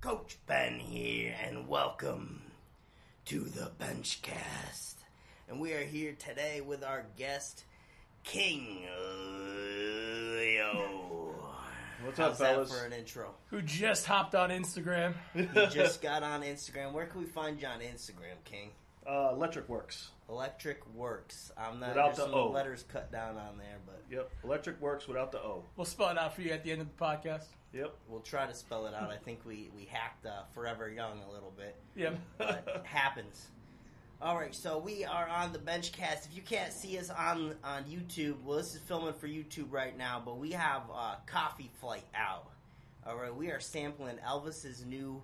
Coach Ben here, and welcome to the Benchcast. And we are here today with our guest, King Leo. What's How's up, that fellas? for an intro? who just hopped on Instagram. He just got on Instagram. Where can we find you on Instagram, King? Uh, Electric Works. Electric Works. I'm not. Without there's the some O. letters cut down on there, but Yep, Electric Works without the O. We'll spell it out for you at the end of the podcast. Yep. we'll try to spell it out. I think we we hacked uh, Forever Young a little bit. Yep. but it happens. All right, so we are on the Benchcast. If you can't see us on on YouTube, well, this is filming for YouTube right now, but we have uh, Coffee Flight out. All right, we are sampling Elvis's new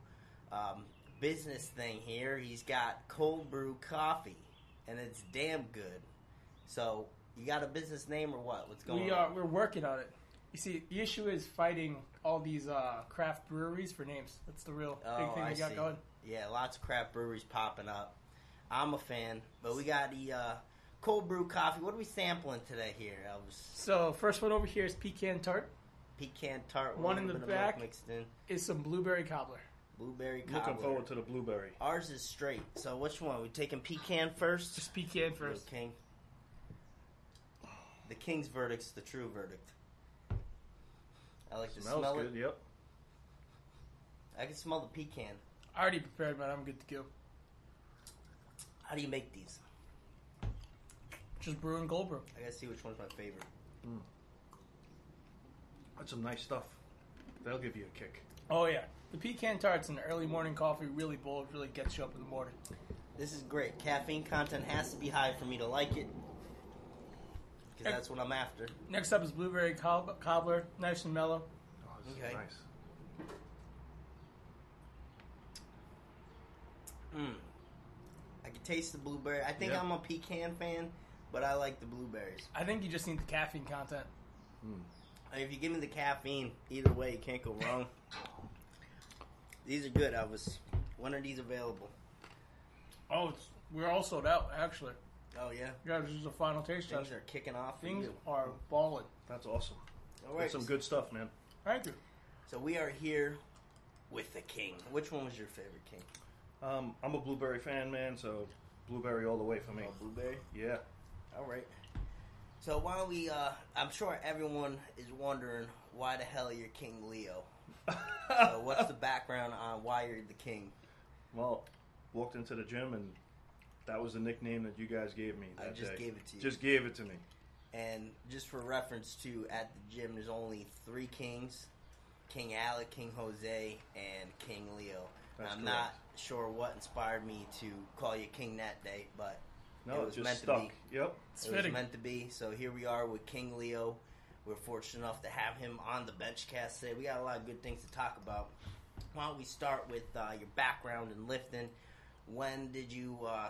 um, business thing here. He's got cold brew coffee, and it's damn good. So, you got a business name or what? What's going we on? are we're working on it. You see, the issue is fighting all these uh, craft breweries for names. That's the real big Oh, thing I we got see. going. Yeah, lots of craft breweries popping up. I'm a fan, but we got the uh, cold brew coffee. What are we sampling today here, Elvis? So first one over here is pecan tart. Pecan tart, with One in the back. mixed in, Is some blueberry cobbler. Blueberry cobbler. Looking forward to the blueberry. Ours is straight. So which one? We taking pecan first? Just pecan first. King. The king's verdict's the true verdict. I like to smell good. it. Yep. I can smell the pecan. I already prepared mine. I'm good to go. How do you make these? Just brew and cold brew. I gotta see which one's my favorite. Mm. That's some nice stuff. They'll give you a kick. Oh yeah, the pecan tarts and early morning coffee really bold. Really gets you up in the morning. This is great. Caffeine content has to be high for me to like it. Because that's what I'm after. Next up is blueberry cob- cobbler, nice and mellow. Oh, this Okay. is nice. Mm. I can taste the blueberry. I think Yeah. I'm a pecan fan, but I like the blueberries. I think you just need the caffeine content. I mean, if you give me the caffeine, either way, you can't go wrong. These are good, Elvis. When are these available? Oh, it's, we're all sold out actually. Oh, yeah. Yeah, this is a final taste Things test. are kicking off. for Things you. are balling. That's awesome. All That's some good stuff, man. Thank you. So we are here with the king. Which one was your favorite king? Um, I'm a blueberry fan, man. So blueberry all the way for me. Oh, blueberry. Yeah. All right. So while we? Uh, I'm sure everyone is wondering why the hell you're King Leo. So what's the background on why you're the king? Well, walked into the gym and that was the nickname that you guys gave me. I just day. gave it to you. Just gave it to me. And just for reference to at the gym, there's only three kings: King Alec, King Jose, and King Leo. That's I'm correct. not sure what inspired me to call you king that day, but No, It it, was just meant to be. Yep. It's it was meant to be. So here we are with King Leo. We're fortunate enough to have him on the bench cast today. We got a lot of good things to talk about. Why don't we start with uh, your background in lifting? When did you, uh,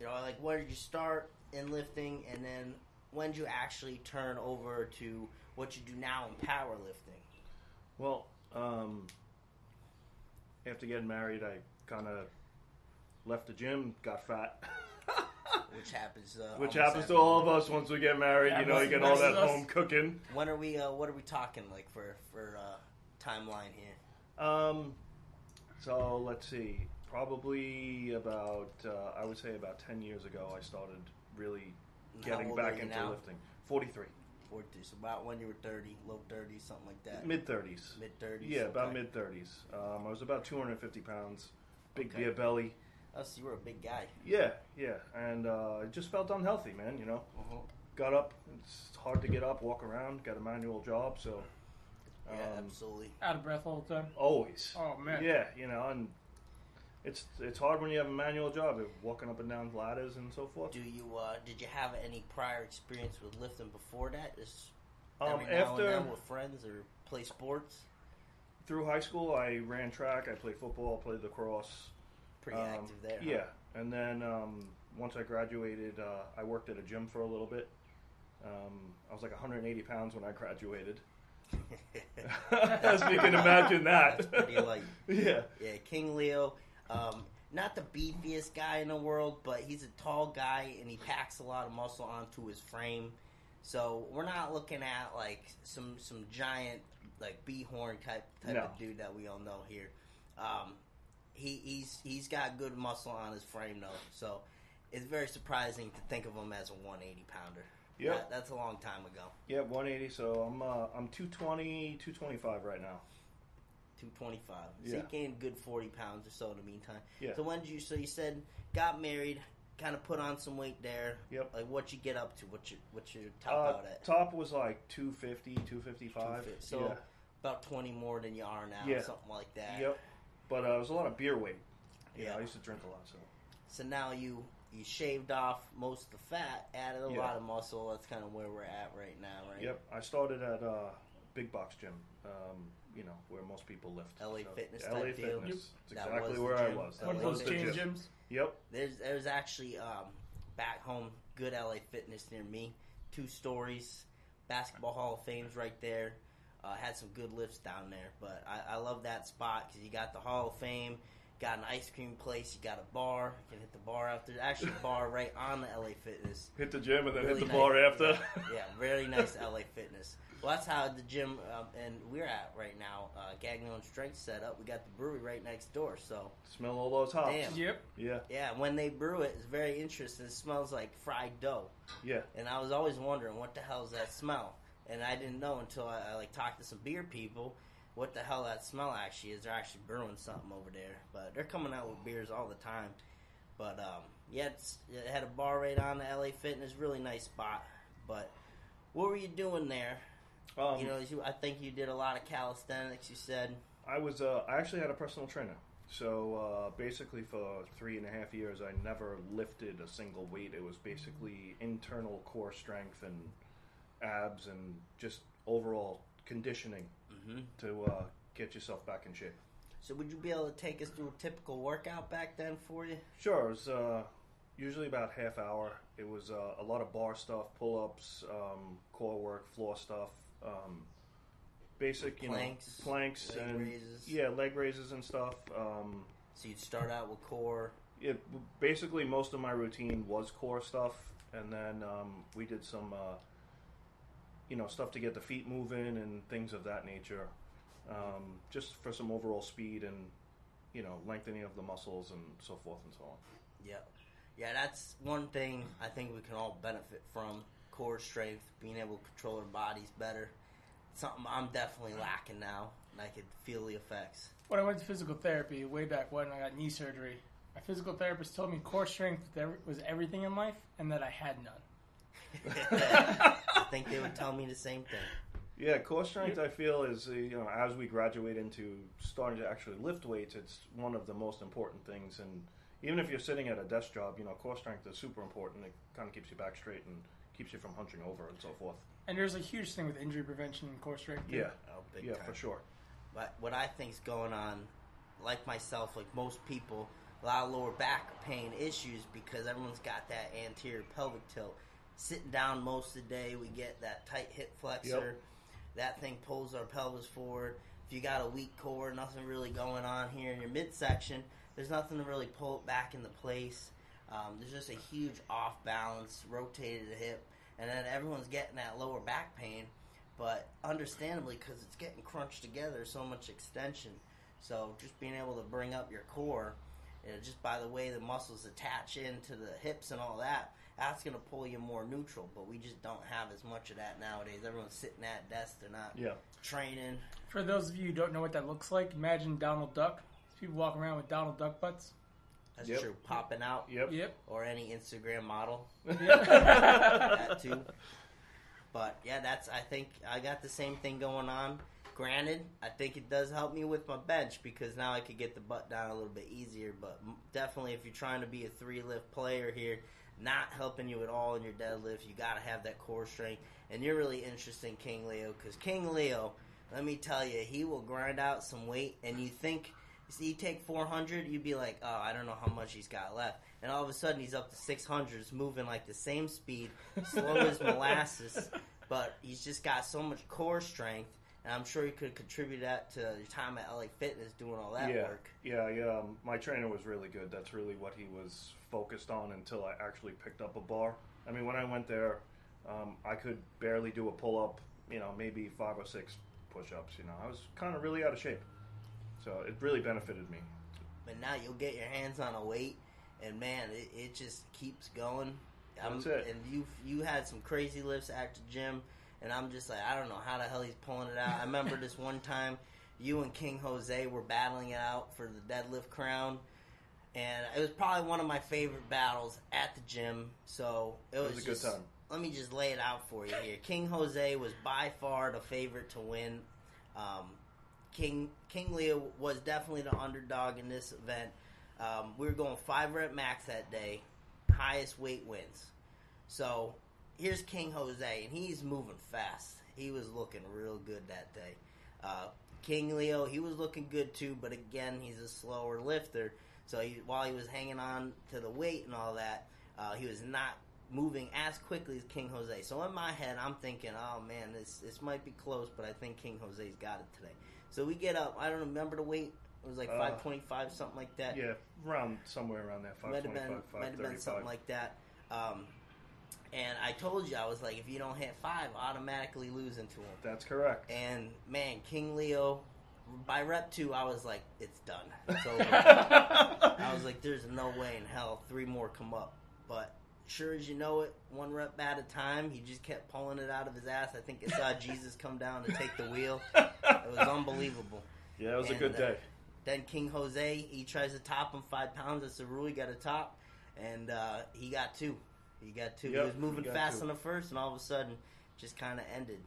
you know, like where did you start in lifting, and then when did you actually turn over to what you do now in powerlifting? Well, um, after getting married, I kind of left the gym, got fat, Which happens. Uh, which happens to all of us once we get married. Yeah, you know, you get all that us. home cooking. When are we? Uh, what are we talking like for for uh, timeline here? Um, so let's see, probably about uh, I would say about ten years ago, I started really getting back into now? lifting. Forty-three, 40, so about when you were 30, low 30s, something like that. mid thirties. Mid 30s. Yeah, about mid thirties. Um, I was about two hundred and fifty pounds, big Okay. beer belly. So you were a big guy. Yeah, yeah, and uh, I just felt unhealthy, man. You know, Uh-huh. got up. It's hard to get up, walk around. Got a manual job, so Yeah, um, absolutely. Out of breath all the time. always. Oh man. Yeah, you know, and it's it's hard when you have a manual job, of walking up and down ladders and so forth. Do you uh, did you have any prior experience with lifting before that? Just Um, every now after and then with friends or play sports? through high school, I ran track. I played football, I played lacrosse. Pretty Um, active there. huh? Yeah, and then um, once I graduated, uh, I worked at a gym for a little bit. Um, I was like 180 pounds when I graduated. As you can imagine that. That's pretty light. yeah. Yeah, King Leo. Um, not the beefiest guy in the world, but he's a tall guy and he packs a lot of muscle onto his frame. So we're not looking at like some some giant like B horn type type No. of dude that we all know here. Um, he, he's he's got good muscle on his frame though, so it's very surprising to think of him as a 180 pounder. Yep. That- that's a long time ago. Yeah, 180. So I'm uh, I'm 220, 225 right now. 225. So Yeah. you gained good 40 pounds or so in the meantime. Yeah. So when did you? So you said got married, kind of put on some weight there. Yep. Like what you get up to? What's your what's your top Uh, out at? top was like 250, 255. 250. So yeah. about 20 more than you are now, Yeah. something like that. Yep. But uh, it was a lot of beer weight. Yeah, Yeah. I used to drink a lot. So So now you you shaved off most of the fat, added a Yeah. lot of muscle. That's kind of where we're at right now, right? yep, I started at uh, big box gym. Um, you know where most people lift. LA So, Fitness LA type deal. Fitness. Yep. It's That exactly was the where I was. That One of those was chain gym. gyms. Yep. There's there's actually um, back home good LA Fitness near me. Two stories, basketball Hall of Fame's right there. Uh, had some good lifts down there, but I, I love that spot because you got the Hall of Fame, got an ice cream place, you got a bar. You can hit the bar after. Actually, a bar right on the LA Fitness. Hit the gym and then Really hit the nice- bar after. Yeah, yeah, very nice LA Fitness. Well, that's how the gym um, and we're at right now. Uh, Gagnon Strength set up. We got the brewery right next door, so Smell all those hops. Damn. Yep. Yeah. yeah. When they brew it, it's very interesting. It smells like fried dough. Yeah. And I was always wondering what the hell is that smell, and I didn't know until I, I like talked to some beer people what the hell that smell actually is. They're actually brewing something over there, but they're coming out with beers all the time. But um, yeah, it had a bar right on the LA Fitness, really nice spot. But what were you doing there? Um, you know, you, I think you did a lot of calisthenics. You said, I was. Uh, I actually had a personal trainer. So uh, basically, for three and a half years, I never lifted a single weight. It was basically internal core strength and abs and just overall conditioning mm-hmm. to uh, get yourself back in shape. so would you be able to take us through a typical workout back then for you? Sure, it was uh, usually about half hour. It was uh, a lot of bar stuff, pull ups, um, core work, floor stuff, um, basic, you Planks, know, planks leg and raises. yeah, leg raises and stuff. Um, So you'd start out with core. it, basically, most of my routine was core stuff, and then um, we did some, uh, you know, stuff to get the feet moving and things of that nature, um, just for some overall speed and you know lengthening of the muscles and so forth and so on. Yeah, yeah. That's one thing I think we can all benefit from: core strength, being able to control our bodies better. Something I'm definitely lacking now, and I could feel the effects. When I went to physical therapy way back when I got knee surgery, my physical therapist told me core strength was everything in life and that I had none. I think they would tell me the same thing. Yeah, core strength. I feel is uh, you know as we graduate into starting to actually lift weights, it's one of the most important things. And even if you're sitting at a desk job, you know, core strength is super important. It kind of keeps you back straight and keeps you from hunching over and so forth. And there's a huge thing with injury prevention and core strength. too. Yeah, Oh, big yeah, time. for sure. But what I think's going on, like myself, like most people, a lot of lower back pain issues because everyone's got that anterior pelvic tilt. Sitting down most of the day, we get that tight hip flexor. That thing pulls our pelvis forward. If you got a weak core, nothing really going on here in your midsection, there's nothing to really pull it back into place. Um, there's just a huge off balance, rotated hip, and then everyone's getting that lower back pain but understandably because it's getting crunched together so much extension so just being able to bring up your core you know, just by the way the muscles attach into the hips and all that that's going to pull you more neutral but we just don't have as much of that nowadays everyone's sitting at desks they're not Yeah, training For those of you who don't know what that looks like, imagine Donald Duck. People walking around with Donald Duck butts. that's Yep. true popping out yep, Yep. or any instagram model yep. that too. But yeah, that's I think I got the same thing going on. Granted, I think it does help me with my bench because now I could get the butt down a little bit easier. But definitely, if you're trying to be a three lift player here, not helping you at all in your deadlift, you got to have that core strength. And you're really interesting, King Leo, because King Leo, let me tell you, he will grind out some weight, and you think. See, you take 400, you'd be like, oh, I don't know how much he's got left. And all of a sudden, he's up to 600s, moving like the same speed, slow as molasses, but he's just got so much core strength, and I'm sure he could contribute that to your time at LA Fitness doing all that yeah, work. yeah, yeah. Um, my trainer was really good. That's really what he was focused on until I actually picked up a bar. I mean, when I went there, um, I could barely do a pull up. You know, maybe five or six push ups. You know, I was kind of really out of shape. So it really benefited me. But now you'll get your hands on a weight, and man, it, it just keeps going. I'm- That's it. And you you had some crazy lifts at the gym, and I'm just like, I don't know how the hell he's pulling it out. I remember this one time, you and King Jose were battling it out for the deadlift crown. And it was probably one of my favorite battles at the gym. So it was, was a good time. Let me just lay it out for you here. King Jose was by far the favorite to win. Um, King King Leo was definitely the underdog in this event. Um, we were going five rep max that day, highest weight wins. So here's King Jose, and he's moving fast. He was looking real good that day. Uh, King Leo, he was looking good too, but again, he's a slower lifter. So he, while he was hanging on to the weight and all that, uh, he was not moving as quickly as King Jose. So in my head, I'm thinking, oh man, this this might be close, but I think King Jose's got it today. So we get up. I don't remember the weight. It was like Uh, 525, something like that. Yeah, around somewhere around that. might have 525, been might have been something like that. Um, and I told you, I was like, if you don't hit five, automatically losing to him. That's correct. And man, King Leo, by rep two, I was like, it's done. It's over. I was like, there's no way in hell three more come up. But sure as you know it, one rep at a time, he just kept pulling it out of his ass. I think it saw Jesus come down to take the wheel. It was unbelievable. yeah, it was a And, good uh, day. Then King Jose, he tries to top him five pounds. That's the rule. He got a top, and uh, he got two. He got two. Yep, he was moving he fast two. on the first, and all of a sudden, just kind of ended.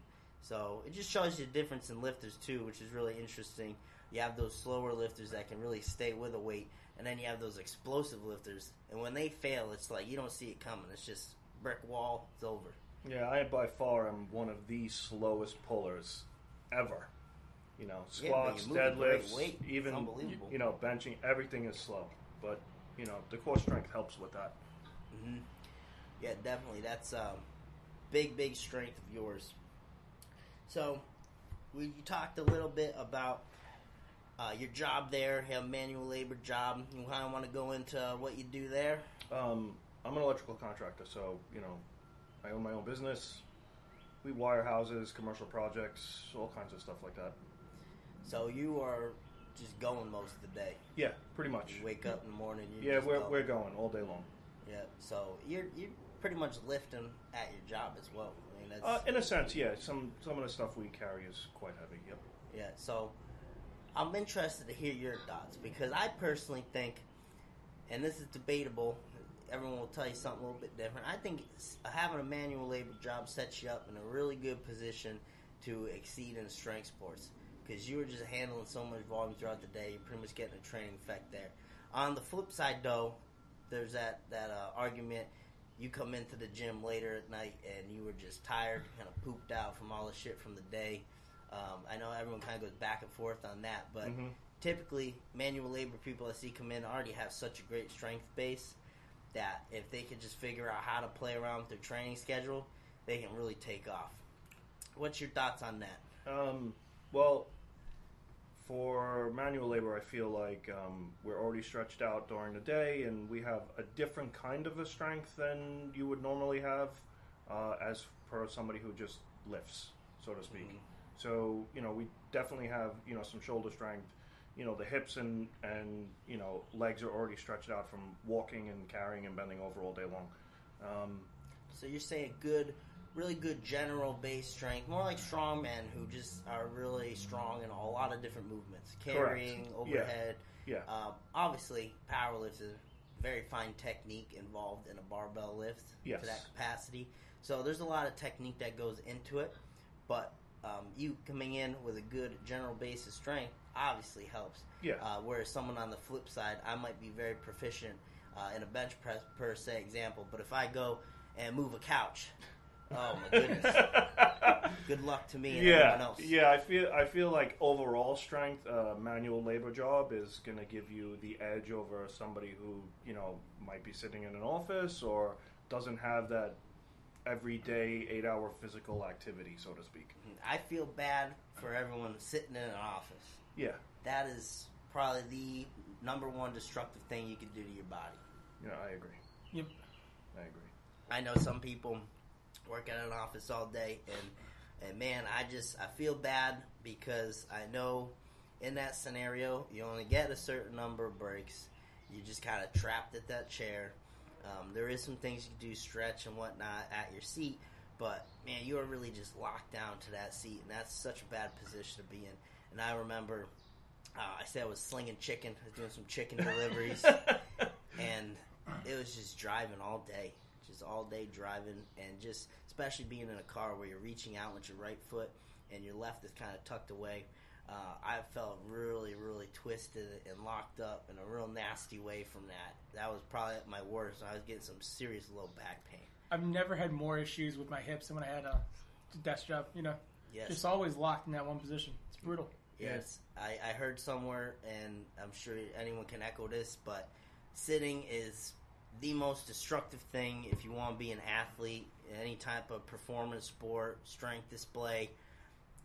So it just shows you the difference in lifters too, which is really interesting. You have those slower lifters that can really stay with a weight, and then you have those explosive lifters, and when they fail, it's like you don't see it coming. It's just brick wall. It's over. Yeah, I by far am one of the slowest pullers ever. You know, squats, you move a great deadlifts. Even you know benching, everything is slow. But you know, the core strength helps with that. hmm Yeah, definitely. That's um, big, big strength of yours. So, we you talked a little bit about uh, your job there, you have a manual labor job. You kind of want to go into what you do there. Um, I'm an electrical contractor, so you know, I own my own business. We wire houses, commercial projects, all kinds of stuff like that. So you are just going most of the day. Yeah, pretty much. You wake up in the morning. You Yeah, just we're, go. we're going all day long. yeah. So you're you're pretty much lifting at your job as well. I mean, that's Uh, in a sense, yeah. Some some of the stuff we carry is quite heavy. Yep. Yeah, so I'm interested to hear your thoughts because I personally think, and this is debatable, everyone will tell you something a little bit different. I think having a manual labor job sets you up in a really good position to exceed in strength sports because you are just handling so much volume throughout the day. You're pretty much getting a training effect there. On the flip side, though, there's that that uh, argument. You come into the gym later at night and you were just tired, kind of pooped out from all the shit from the day. Um, I know everyone kind of goes back and forth on that, but Mhm. typically manual labor people I see come in already have such a great strength base that if they could just figure out how to play around with their training schedule, they can really take off. What's your thoughts on that? Um, well, for manual labor, I feel like um, we're already stretched out during the day, and we have a different kind of a strength than you would normally have, uh, as per somebody who just lifts, so to speak. Mhm. So you know, we definitely have you know some shoulder strength. You know, the hips and and you know legs are already stretched out from walking and carrying and bending over all day long. Um, So you're saying good, really good general base strength, more like strongmen who just are really strong in a lot of different movements, carrying, Yeah. overhead. yeah, Uh, obviously, power lifts is very fine technique involved in a barbell lift Yes. to that capacity. So there's a lot of technique that goes into it, but um, you coming in with a good general base of strength obviously helps. yeah. Uh, whereas someone on the flip side, I might be very proficient uh, in a bench press per se example, but if I go and move a couch, oh my goodness, good luck to me and everyone yeah, else. yeah. I feel I feel like overall strength, uh, manual labor job is going to give you the edge over somebody who you know might be sitting in an office or doesn't have that everyday eight-hour physical activity, so to speak. I feel bad for everyone sitting in an office. Yeah, That is probably the number one destructive thing you can do to your body. yeah, I agree. Yep. I agree. I know some people work at an office all day, and and man, I just I feel bad because I know in that scenario, you only get a certain number of breaks. You're just kind of trapped at that chair. Um, there is some things you can do, stretch and whatnot at your seat, but man, you are really just locked down to that seat, and that's such a bad position to be in. And I remember, uh, I said I was slinging chicken, I was doing some chicken deliveries, and it was just driving all day, just all day driving, and just especially being in a car where you're reaching out with your right foot and your left is kind of tucked away. Uh, I felt really, really twisted and locked up in a real nasty way from that. That was probably my worst. I was getting some serious low back pain. I've never had more issues with my hips than when I had a desk job. You know, Yes. just always locked in that one position. It's brutal. Yes, I, I heard somewhere, and I'm sure anyone can echo this, but sitting is the most destructive thing if you want to be an athlete, any type of performance sport, strength display.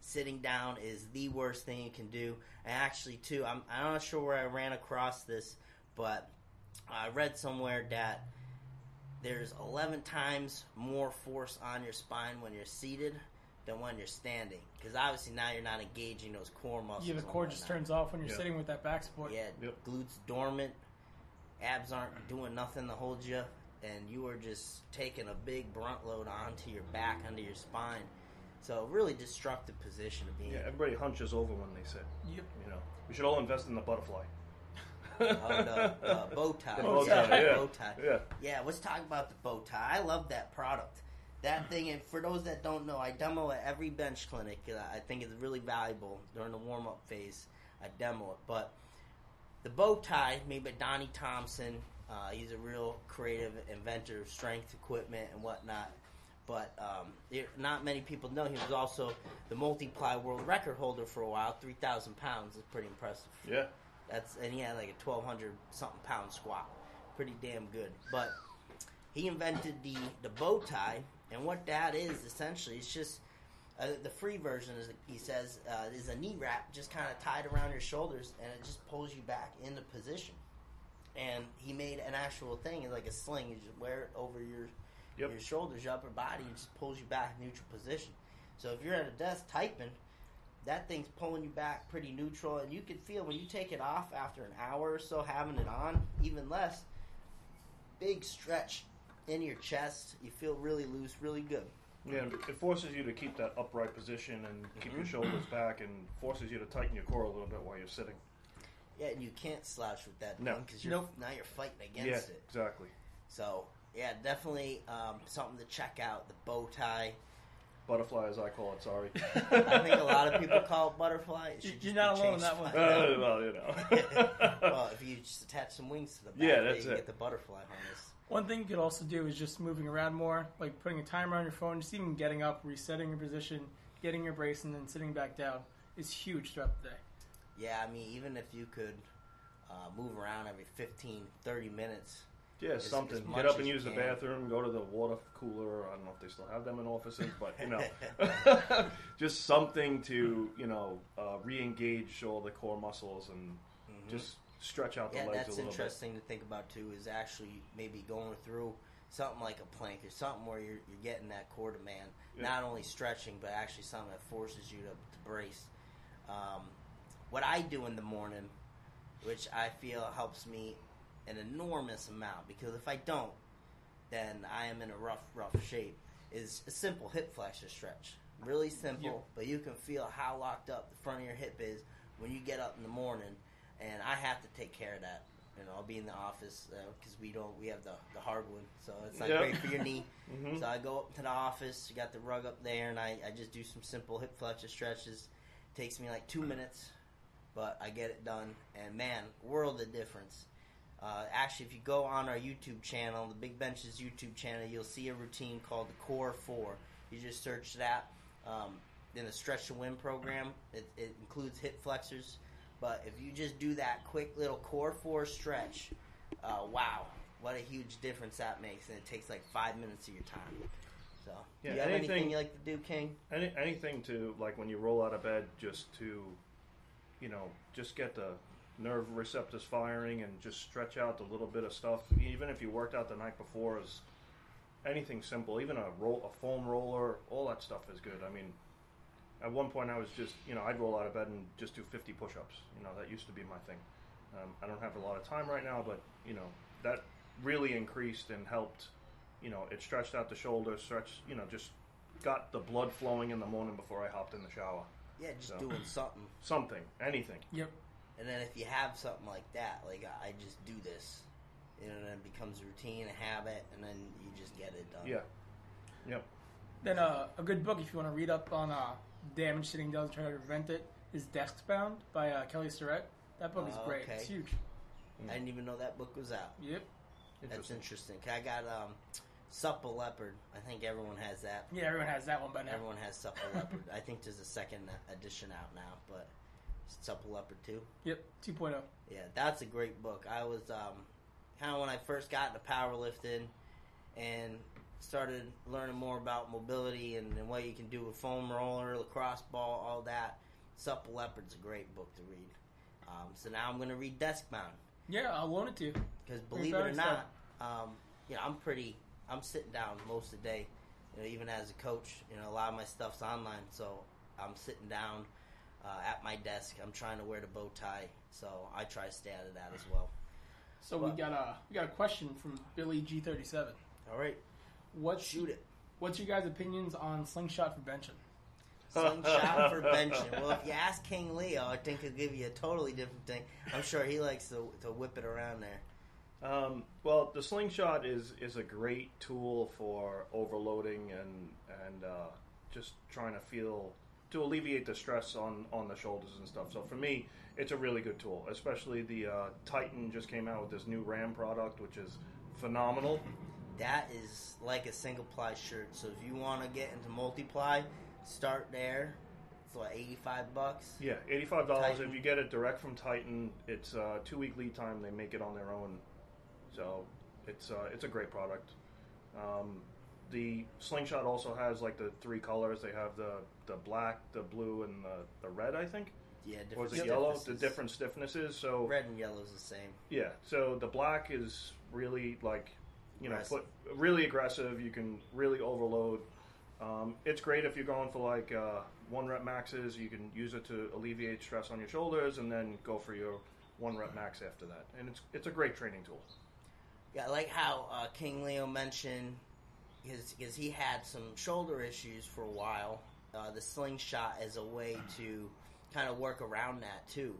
Sitting down is the worst thing you can do. And actually, too, I'm, I'm not sure where I ran across this, but I read somewhere that there's 11 times more force on your spine when you're seated than when you're standing. Because obviously now you're not engaging those core muscles. Yeah, the core just turns off when you're Yeah. sitting with that back support. Yeah, Yep. glutes dormant, abs aren't doing nothing to hold you, and you are just taking a big brunt load onto your back, onto your spine. So really destructive position to be in. Yeah, everybody hunches over when they sit. Yep. You know, we should all invest in the butterfly. Oh, the uh, bow tie. The bow tie, yeah. Bow tie. Yeah. Yeah, let's talk about the bow tie. I love that product. That thing, and for those that don't know, I demo at every bench clinic. Uh, I think it's really valuable during the warm up phase. I demo it, but the bow tie made by Donnie Thompson. Uh, he's a real creative inventor of strength equipment and whatnot. But um, it, not many people know he was also the multiply world record holder for a while. Three thousand pounds is pretty impressive. Yeah. That's and he had like a twelve hundred something pound squat, pretty damn good. But he invented the the bow tie, and what that is essentially, it's just uh, the free version is he says uh, is a knee wrap, just kind of tied around your shoulders, and it just pulls you back into position. And he made an actual thing, like a sling. You just wear it over your Yep. your shoulders, your upper body, and just pulls you back neutral position. So if you're at a desk typing, that thing's pulling you back pretty neutral, and you can feel when you take it off after an hour or so having it on, even less. Big stretch in your chest. You feel really loose, really good. Yeah, it forces you to keep that upright position and keep your Mhm. shoulders back, and forces you to tighten your core a little bit while you're sitting. Yeah, and you can't slouch with that No. thing because you're Nope. now you're fighting yeah, against it. exactly. So yeah, definitely um, something to check out. The bow tie. Butterfly, as I call it. Sorry. I think a lot of people call it butterfly. It should You're just not be alone in changed that to one. Uh, well, you know. well, if you just attach some wings to the back, Yeah, there, that's you it. get the butterfly harness. One thing you could also do is just moving around more, like putting a timer on your phone, just even getting up, resetting your position, getting your brace, and then sitting back down is huge throughout the day. Yeah, I mean, even if you could uh, move around every 15, 30 minutes. Yeah, As- something. as Get up and you use the bathroom, go to the water cooler. I don't know if they still have them in offices, but you know, just something to you know uh, re-engage all the core muscles and Mhm. just stretch out the yeah, legs that's a little bit. Interesting to think about too. Is actually maybe going through something like a plank or something where you're, you're getting that core demand, Yeah. not only stretching but actually something that forces you to, to brace. Um, what I do in the morning, which I feel helps me an enormous amount, because if I don't, then I am in a rough, rough shape. Is a simple hip flexor stretch. Really simple, Yep. but you can feel how locked up the front of your hip is when you get up in the morning. And I have to take care of that. You know, I'll be in the office because we don't. We have the the hardwood, so it's not Yep. great for your knee. bit. hmm So I go up to the office. You got the rug up there, and I, I just do some simple hip flexor stretches. takes me like two minutes, but I get it done. And man, world of difference. Uh, actually, if you go on our YouTube channel, the Big Benches YouTube channel, you'll see a routine called the Core Four. You just search that um, in the Stretch to Win program. It, it includes hip flexors, but if you just do that quick little Core Four stretch, uh, wow, what a huge difference that makes, and it takes like five minutes of your time. So, Yeah, do you have anything anything- you like to do, King? Any, anything to like when you roll out of bed, just to, you know, just get the nerve receptors firing and just stretch out the little bit of stuff. Even if you worked out the night before, is anything simple. Even a roll, a foam roller, all that stuff is good. I mean, at one point I was just, you know, I'd roll out of bed and just do 50 push-ups. You know, that used to be my thing. Um, I don't have a lot of time right now, but you know, that really increased and helped. You know, it stretched out the shoulders, stretched, you know, just got the blood flowing in the morning before I hopped in the shower. Yeah, just So. doing something. Something, anything. Yep. And then if you have something like that, like I I just do this, you know, and it becomes routine, a habit, and then you just get it done. Yeah. Yep. Then uh, a good book if you want to read up on uh, damage sitting Down and try to prevent it is Deskbound by uh, Kelly Starrett. That book is Oh, great. okay. It's huge. I didn't even know that book was out. Yep. That's Interesting. interesting. 'Cause I got um, Supple Leopard. I think everyone has that. Yeah, everyone has that one by now. Everyone has Supple Leopard. I think there's a second edition out now, but Supple Leopard too. Yep. 2.0. Yeah, that's a great book. I was um, kind of when I first got into powerlifting and started learning more about mobility and, and what you can do with foam roller, lacrosse ball, all that. Supple Leopard's a great book to read. Um, so now I'm going to read Desk Deskbound Yeah, loan it to because believe it or not, um, you know, I'm pretty. I'm sitting down most of the day. You know, even as a coach, you know, a lot of my stuff's online, so I'm sitting down uh, at my desk. I'm trying to wear the bow tie, so I try to stay out of that as well. So What? we got a we got a question from Billy G37. All right, What's shoot it. What's your guys' opinions on slingshot for benching? Slingshot for benching. Well, if you ask King Leo, I think he'll give you a totally different thing. I'm sure he likes to, to whip it around there. Um, well, the slingshot is is a great tool for overloading and and uh, just trying to feel to alleviate the stress on on the shoulders and stuff. So for me, it's a really good tool. Especially the uh, Titan just came out with this new Ram product, which is phenomenal. That is like a single ply shirt. So if you want to get into multiply, start there. It's like 85 bucks. Yeah, eighty five dollars if you get it direct from Titan. It's uh, two week lead time. They make it on their own, so it's uh, it's a great product. Um, the slingshot also has like the three colors. They have the the black, the blue, and the, the red. I think, Yeah, or different is it yellow? The different stiffnesses. So Red and yellow is the same. yeah, so the black is really like, you know, put really aggressive. You can really overload. Um, it's great if you're going for like uh, one rep maxes. You can use it to alleviate stress on your shoulders, and then go for your one rep max after that. And it's it's a great training tool. Yeah, I like how uh, King Leo mentioned because he had some shoulder issues for a while. Uh, the slingshot as a way to kind of work around that too,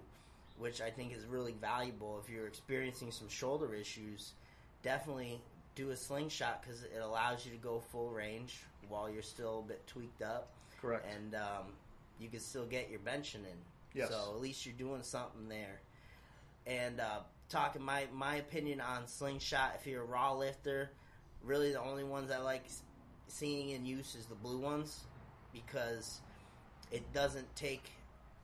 which I think is really valuable. If you're experiencing some shoulder issues, definitely do a slingshot because it allows you to go full range while you're still a bit tweaked up, Correct. and um, you can still get your benching in. Yes. So at least you're doing something there. And uh, talking my my opinion on slingshot, if you're a raw lifter, really the only ones I like seeing in use is the blue ones because it doesn't take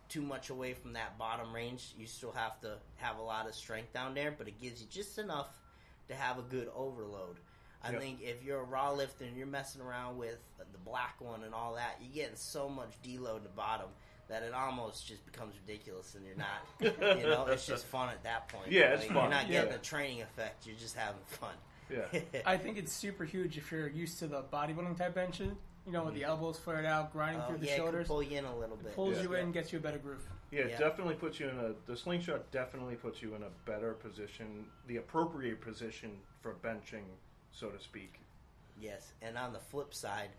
too much away from that bottom range. You still have to have a lot of strength down there, but it gives you just enough to have a good overload. I Yep. think if you're a raw lifter and you're messing around with the black one and all that, you're getting so much deload at the bottom that it almost just becomes ridiculous, and you're not. you know, it's just fun at that point. Yeah, it's Like, fun. You're not getting Yeah. a training effect. You're just having fun. Yeah. I think it's super huge if you're used to the bodybuilding type benching. You know, with the elbows flared out, grinding Oh, through the yeah, it shoulders, pull you in a little bit. pulls Yeah. you in, gets you a better groove. Yeah, it Yeah. definitely puts you in a. The slingshot definitely puts you in a better position, the appropriate position for benching, so to speak. Yes, and on the flip side,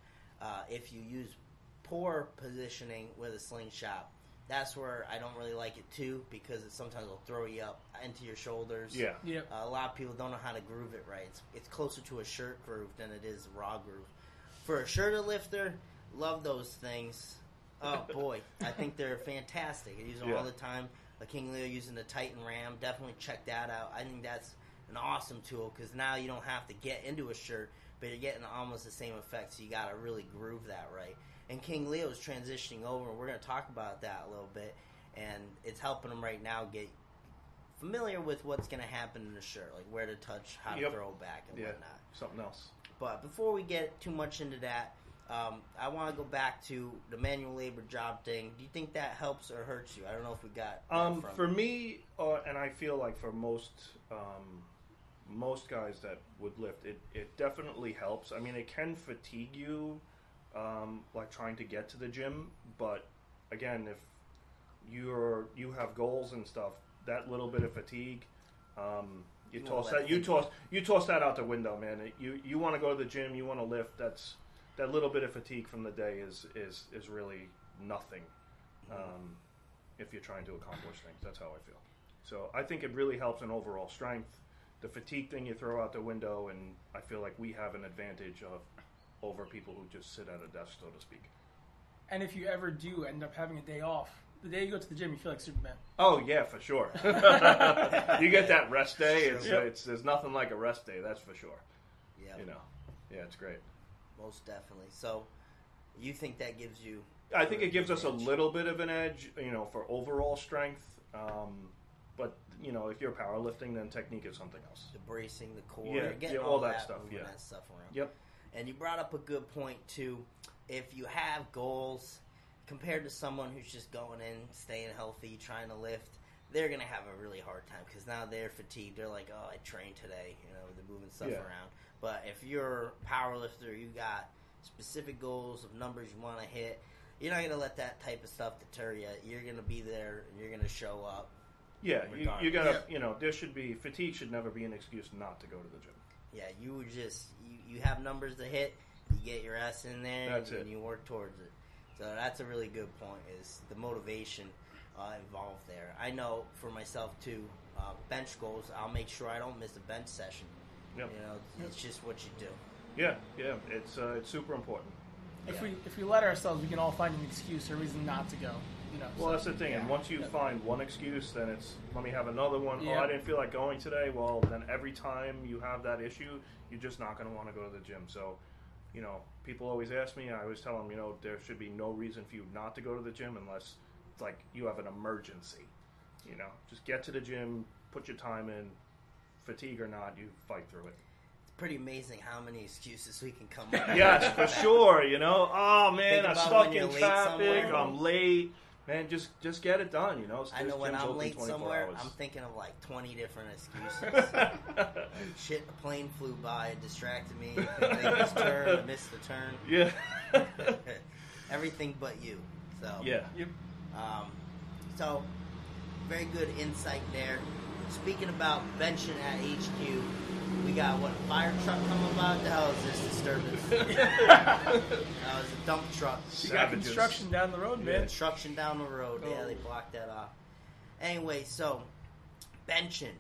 uh, if you use poor positioning with a slingshot, that's where I don't really like it too because it sometimes will throw you up into your shoulders. Yeah. Yep. Uh, a lot of people don't know how to groove it right. It's, it's closer to a shirt groove than it is raw groove. For a shirt lifter, love those things. Oh boy, I think they're fantastic. I use them Yeah. all the time. King Leo using the Titan Ram, definitely check that out. I think that's an awesome tool because now you don't have to get into a shirt, but you're getting almost the same effect. So you got to really groove that right. And King Leo's transitioning over, and we're going to talk about that a little bit. And it's helping him right now get familiar with what's going to happen in the shirt, like where to touch, how Yep. to throw back, and Yeah. whatnot. Something else. But before we get too much into that, um, I want to go back to the manual labor job thing. Do you think that helps or hurts you? I don't know if we got Um, for me, uh, and I feel like for most um, most guys that would lift, it, it definitely helps. I mean, it can fatigue you um, like trying to get to the gym. But again, if you're you have goals and stuff, that little bit of fatigue, um, you, You toss won't that you it- toss you toss that out the window, man. It- You you want to go to the gym, you want to lift. That's that little bit of fatigue from the day is is is really nothing. Um, if you're trying to accomplish things, that's how I feel. So I think it really helps in overall strength. The fatigue thing you throw out the window, and I feel like we have an advantage of over people who just sit at a desk, so to speak. And if you ever do end up having a day off, the day you go to the gym, you feel like Superman. Oh yeah, for sure. you get that rest day. It's, Sure. it's there's nothing like a rest day. That's for sure. Yeah, You know, yeah, it's great. most definitely. So, you think that gives you? I think it gives us a Edge. little bit of an edge, you know, for overall strength. Um, but you know, if you're powerlifting, then technique is something else. the bracing, the core, Yeah, getting yeah, all, all that that, stuff, moving yeah. that stuff around. Yep. And you brought up a good point too. If you have goals compared to someone who's just going in, staying healthy, trying to lift, they're gonna have a really hard time because now they're fatigued. They're like, "Oh, I trained today," you know, they're moving stuff Yeah. around. But if you're a power lifter, you got specific goals of numbers you want to hit. You're not gonna let that type of stuff deter you. You're gonna be there and you're gonna show up. Yeah, you, you Regardless. gotta, you know, there should be fatigue should never be an excuse not to go to the gym. Yeah, you would just you, you have numbers to hit. You get your ass in there That's and, it. you work towards it. So that's a really good point. Is the motivation uh, involved there? I know for myself too. Uh, bench goals. I'll make sure I don't miss a bench session. Yep. You know, it's just what you do. Yeah, yeah, it's uh, it's super important. If Yeah. we if we let ourselves, we can all find an excuse or reason not to go. You know. Well, so- that's the thing. And once you Yeah. find one excuse, then it's let me have another one. Oh, Yeah. I didn't feel like going today. Well, then every time you have that issue, you're just not going to want to go to the gym. So, you know, people always ask me. I always tell them, you know, there should be no reason for you not to go to the gym unless it's like you have an emergency. You know, just get to the gym, put your time in, fatigue or not, you fight through it. It's pretty amazing how many excuses we can come up with. Yes, for sure. You know, oh man, I'm stuck in traffic. I'm late. Man, just just get it done. You know, I know when I'm late somewhere, hours. I'm thinking of like 20 different excuses. Shit, a plane flew by, it distracted me. Couldn't this turn, I missed the turn. yeah, Everything but you. So yeah. Yep. Um, so very good insight there. Speaking about benching at HQ, we got what a fire truck coming by. What the hell is this disturbance? that was a dump truck. You got Savages. construction down the road, man. Construction down the road. Yeah, they Oh. blocked that off. Anyway, so benching.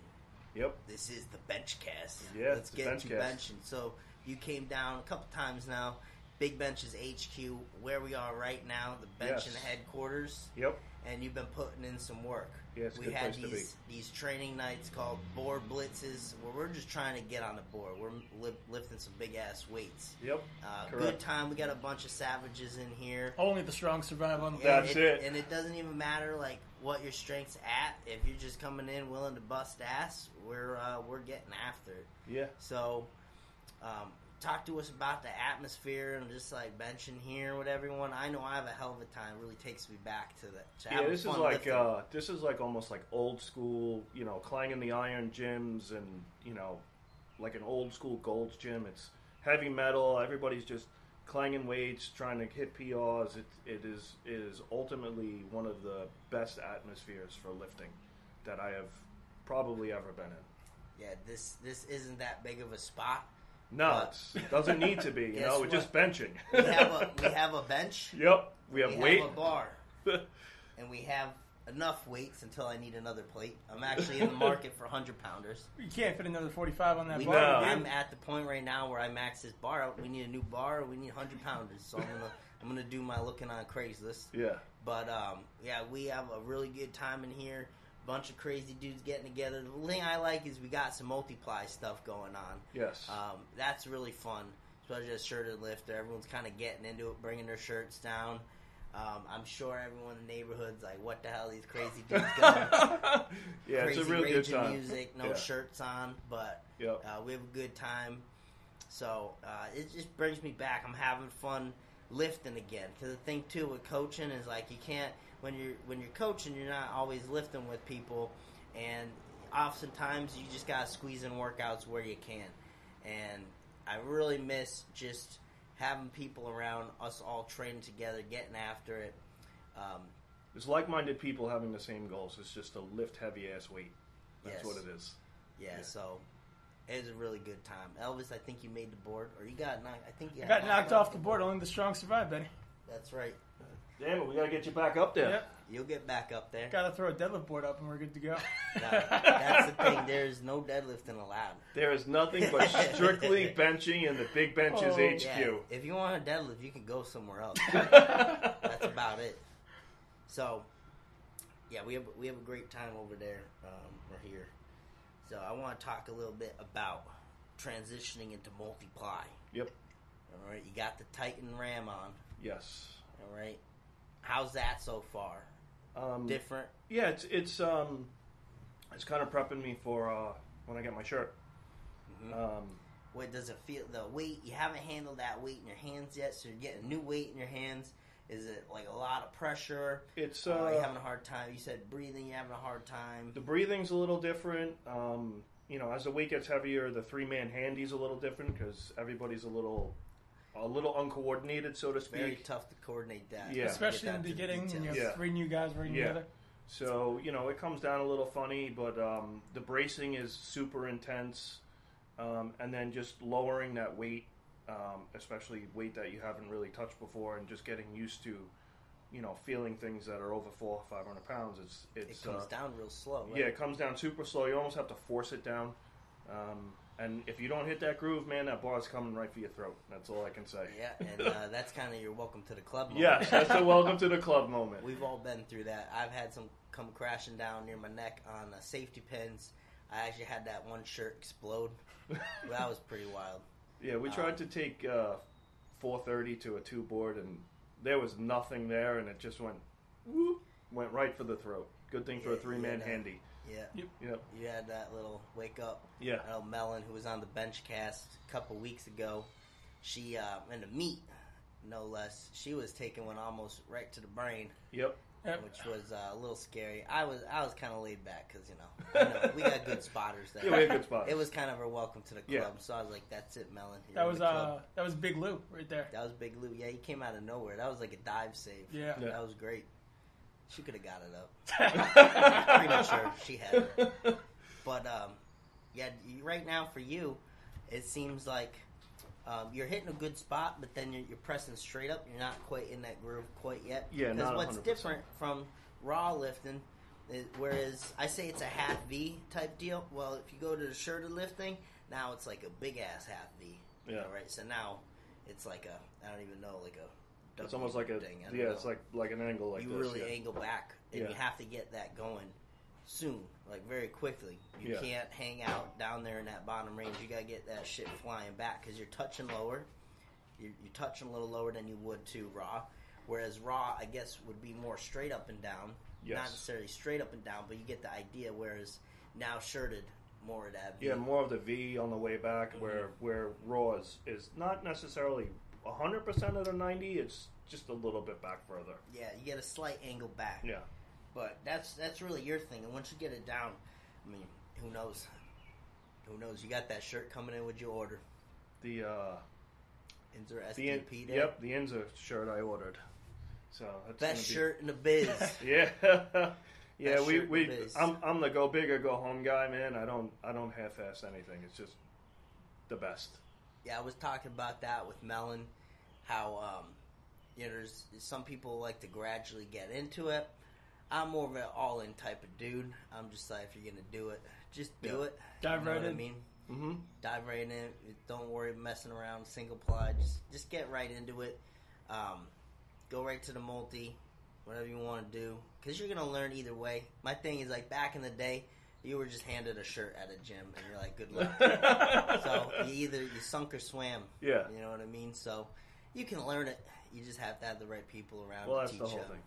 Yep. This is the bench cast. Yeah, Let's it's the get bench to cast. benching. So you came down a couple times now. Big Benches HQ, where we are right now, the bench Yes. and headquarters, Yep. And you've been putting in some work. Yeah, it's a we good had place to these these training nights called board blitzes, where we're just trying to get on the board. We're li- lifting some big ass weights. Yep. Uh, good time. We got a bunch of savages in here. Only the strong survive on the Yeah, That's it. And it doesn't even matter like what your strength's at. If you're just coming in willing to bust ass, we're uh, we're getting after it. Yeah. So, um, talk to us about the atmosphere and just like benching here with everyone. I know I have a hell of a time. It really takes me back to that. To Yeah, this is like uh, this is like almost like old school, you know, clanging the iron gyms and you know, like an old school Gold's gym. It's heavy metal. Everybody's just clanging weights, trying to hit PRs. It it is it is ultimately one of the best atmospheres for lifting that I have probably ever been in. yeah. This this isn't that big of a spot. No, But- it's, it doesn't need to be. You know, we're what? just benching. We have a we have a bench. yep, we have we weight. have a bar, and we have enough weights until I need another plate. I'm actually in the market for hundred pounders. You can't fit another 45 on that We, bar. No. I'm at the point right now where I max this bar out. We need a new bar. We need hundred pounders. So I'm gonna I'm gonna do my looking on Craigslist. yeah, But um, yeah, we have a really good time in here. Bunch of crazy dudes getting together. The thing I like is we got some multiply stuff going on. yes, Um, that's really fun, especially as shirted lifter. Everyone's kind of getting into it, bringing their shirts down. Um, I'm sure everyone in the neighborhood's like, "What the hell, these crazy dudes going?" yeah, crazy it's a real good time. music, no Yeah. shirts on, but Yep. uh, we have a good time. So uh, it just brings me back. I'm having fun lifting again. Because the thing too with coaching is like you can't when you're when you're coaching, you're not always lifting with people, and oftentimes you just gotta squeeze in workouts where you can. And I really miss just having people around us all training together, getting after it. Um, It's like-minded people having the same goals. It's just to lift heavy ass weight. That's Yes. what it is. yeah, Yeah. so it was a really good time. Elvis, I think you made the board, or you got knocked. I think you I got knocked off the board. Only the strong survive, Benny. That's right. Damn it, we gotta get you back up there. Yep. You'll get back up there. Got to throw a deadlift board up and we're good to go. No, that's the thing. There's no deadlifting allowed. There is nothing but strictly benching in the Big Benches Oh, HQ. Yeah, if you want a deadlift, you can go somewhere else. That's about it. So, yeah, we have we have a great time over there. Um, we're here. So I want to talk a little bit about transitioning into multiply. Yep. All right, you got the Titan Ram on. Yes. All right, how's that so far? Um, Different. yeah, it's it's um, it's kind of prepping me for uh, when I get my shirt. Mhm. Um, What does it feel? The weight you haven't handled that weight in your hands yet, so you're getting new weight in your hands. Is it like a lot of pressure? it's Uh, uh, you having a hard time? You said breathing. You're having a hard time. the breathing's a little different. Um, you know, as the weight gets heavier, the three man handy's a little different because everybody's a little a little uncoordinated, so to speak. Very tough to coordinate that. Yeah. Especially in the beginning when you have Yeah. three new guys working Yeah. together. So you know, it comes down a little funny, but um, the bracing is super intense, um, and then just lowering that weight, um, especially weight that you haven't really touched before, and just getting used to, you know, feeling things that are over four or five hundred pounds. It's It it's comes uh, down real slow. Right? yeah, it comes down super slow. You almost have to force it down. Um, and if you don't hit that groove, man, that bar's coming right for your throat. That's all I can say. Yeah, and uh, that's kind of your welcome to the club. Moment. Yes, that's the welcome to the club moment. We've all been through that. I've had some come crashing down near my neck on uh, safety pins. I actually had that one shirt explode. that was pretty wild. Yeah, we Um, tried to take uh, 430 to a two board, and there was nothing there, and it just went whoop, went right for the throat. Good thing for Yeah, a three man yeah, handy. Yeah, Yep. you had that little wake up. Yeah. I know Melon, who was on the bench cast a couple weeks ago, she uh, in the meet, no less. She was taking one almost right to the brain, Yep. Yep. which was uh, a little scary. I was I was kind of laid back because you know, I know we got good spotters there. Yeah, we had good spots. It was kind of her welcome to the club, Yeah. so I was like, "That's it, Melon." You're That was uh that was Big Lou right there. that was Big Lou. Yeah, he came out of nowhere. That was like a dive save. Yeah. Yeah. that was great. She could have got it up. Pretty much sure she had it. But um, yeah, right now for you, it seems like um, you're hitting a good spot, but then you're, you're pressing straight up. You're not quite in that groove quite yet. Yeah, because what's 100%. different from raw lifting, is, whereas I say it's a half V type deal. Well, if you go to the shirted lifting, now it's like a big ass half V. Yeah. All right. So now it's like a I don't even know like a. It's almost like a thing. Yeah. know It's like like an angle like you this. really yeah. angle back, and Yeah. you have to get that going soon, like very quickly. You Yeah. can't hang out down there in that bottom range. You gotta get that shit flying back because you're touching lower. You're, you're touching a little lower than you would to raw, whereas raw, I guess, would be more straight up and down. Yes. Not necessarily straight up and down, but you get the idea. Whereas now shirted, more of that. V. Yeah, more of the V on the way back, Mm-hmm. where where raw is, is not necessarily hundred percent of the ninety. It's just a little bit back further. Yeah, you get a slight angle back. Yeah. But that's that's really your thing. And once you get it down, I mean, who knows? Who knows? You got that shirt coming in with your order. The uh, Is there the yep the Inzer shirt I ordered. So that's Best be- shirt in the biz. Yeah, yeah. Best We we. I'm I'm the go big or go home guy, man. I don't I don't half-ass anything. It's just the best. Yeah, I was talking about that with Melon. How um, you know, there's some people like to gradually get into it. I'm more of an all-in type of dude. I'm just like, if you're gonna do it, just do Yeah. it. Dive you know right what I in. mean? Mm-hmm. dive right in. Don't worry messing around single ply. Just just get right into it. Um, go right to the multi, whatever you want to do, because you're gonna learn either way. My thing is like back in the day, you were just handed a shirt at a gym, and you're like, good luck. so you either you sunk or swam. Yeah. You know what I mean? So you can learn it. You just have to have the right people around Well, to that's teach the whole you. thing.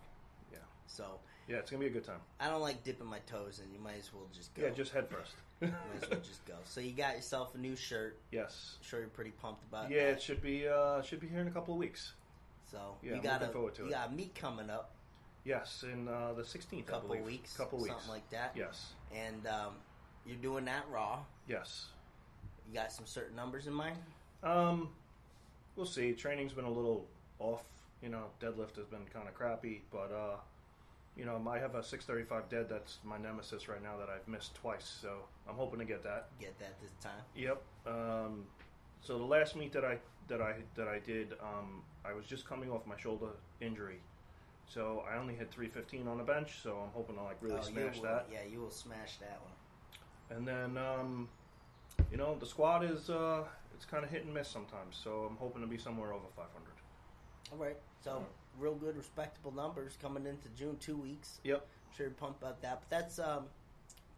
So Yeah, it's gonna be a good time. I don't like dipping my toes in. You might as well just go. Yeah, just head first. might as well just go. So you got yourself a new shirt. yes. sure you're pretty pumped about it. Yeah, that. it should be uh should be here in a couple of weeks. So Yeah, you I'm got looking a forward to you it. got a meet coming up, Yes, in uh, the 16th. a couple weeks, Couple weeks. something like that. Yes. And um, you're doing that raw. Yes. You got some certain numbers in mind. Um, we'll see. Training's been a little off. You know, deadlift has been kind of crappy, but uh, you know, I have a 635 dead. That's my nemesis right now that I've missed twice. So I'm hoping to get that. Get that this time. Yep. Um, so the last meet that I that I that I did, um, I was just coming off my shoulder injury, so I only hit 315 on the bench. So I'm hoping to like really Oh, smash that. Yeah, you will smash that one. And then, um, you know, the squad is uh, it's kind of hit and miss sometimes. So I'm hoping to be somewhere over 500. All right. So real good, respectable numbers coming into June. Two weeks. Yep. Sure, pumped about that. But that's um,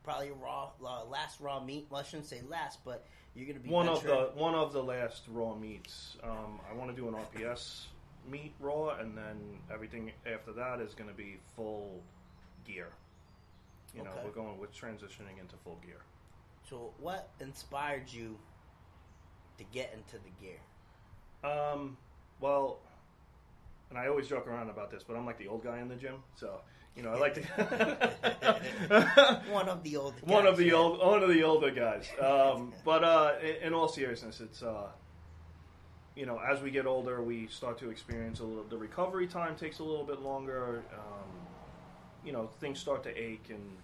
probably raw uh, last raw meet. Well, I shouldn't say last, but you're going to be One of the one of the last raw meets. Um, I want to do an RPS meet raw, and then everything after that is going to be full gear. You know, Okay. we're going with transitioning into full gear. So, what inspired you to get into the gear? Um, well, and I always joke around about this, but I'm like the old guy in the gym, so you know I like to. One of the old. one guys, of the yeah. old one of the older guys. Um, but uh, in, in all seriousness, it's uh, you know as we get older, we start to experience a little. The recovery time takes a little bit longer. Um, you know, things start to ache, and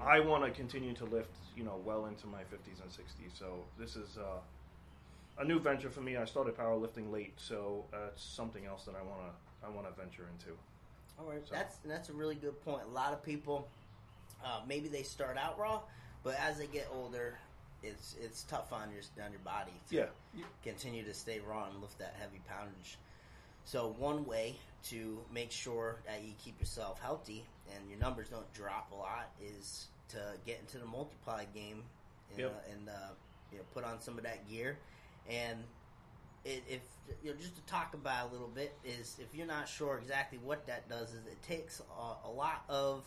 I want to continue to lift. You know, well into my 50s and 60s. So this is. Uh, a new venture for me. I started powerlifting late, so uh, it's something else that I want to I want to venture into. All right, So- that's that's a really good point. A lot of people, uh, maybe they start out raw, but as they get older, it's it's tough on your on your body to Yeah. continue to stay raw and lift that heavy poundage. So one way to make sure that you keep yourself healthy and your numbers don't drop a lot is to get into the multiply game you Yep. know, and uh, you know put on some of that gear. And it, if you know, just to talk about a little bit is if you're not sure exactly what that does, is it takes a, a lot of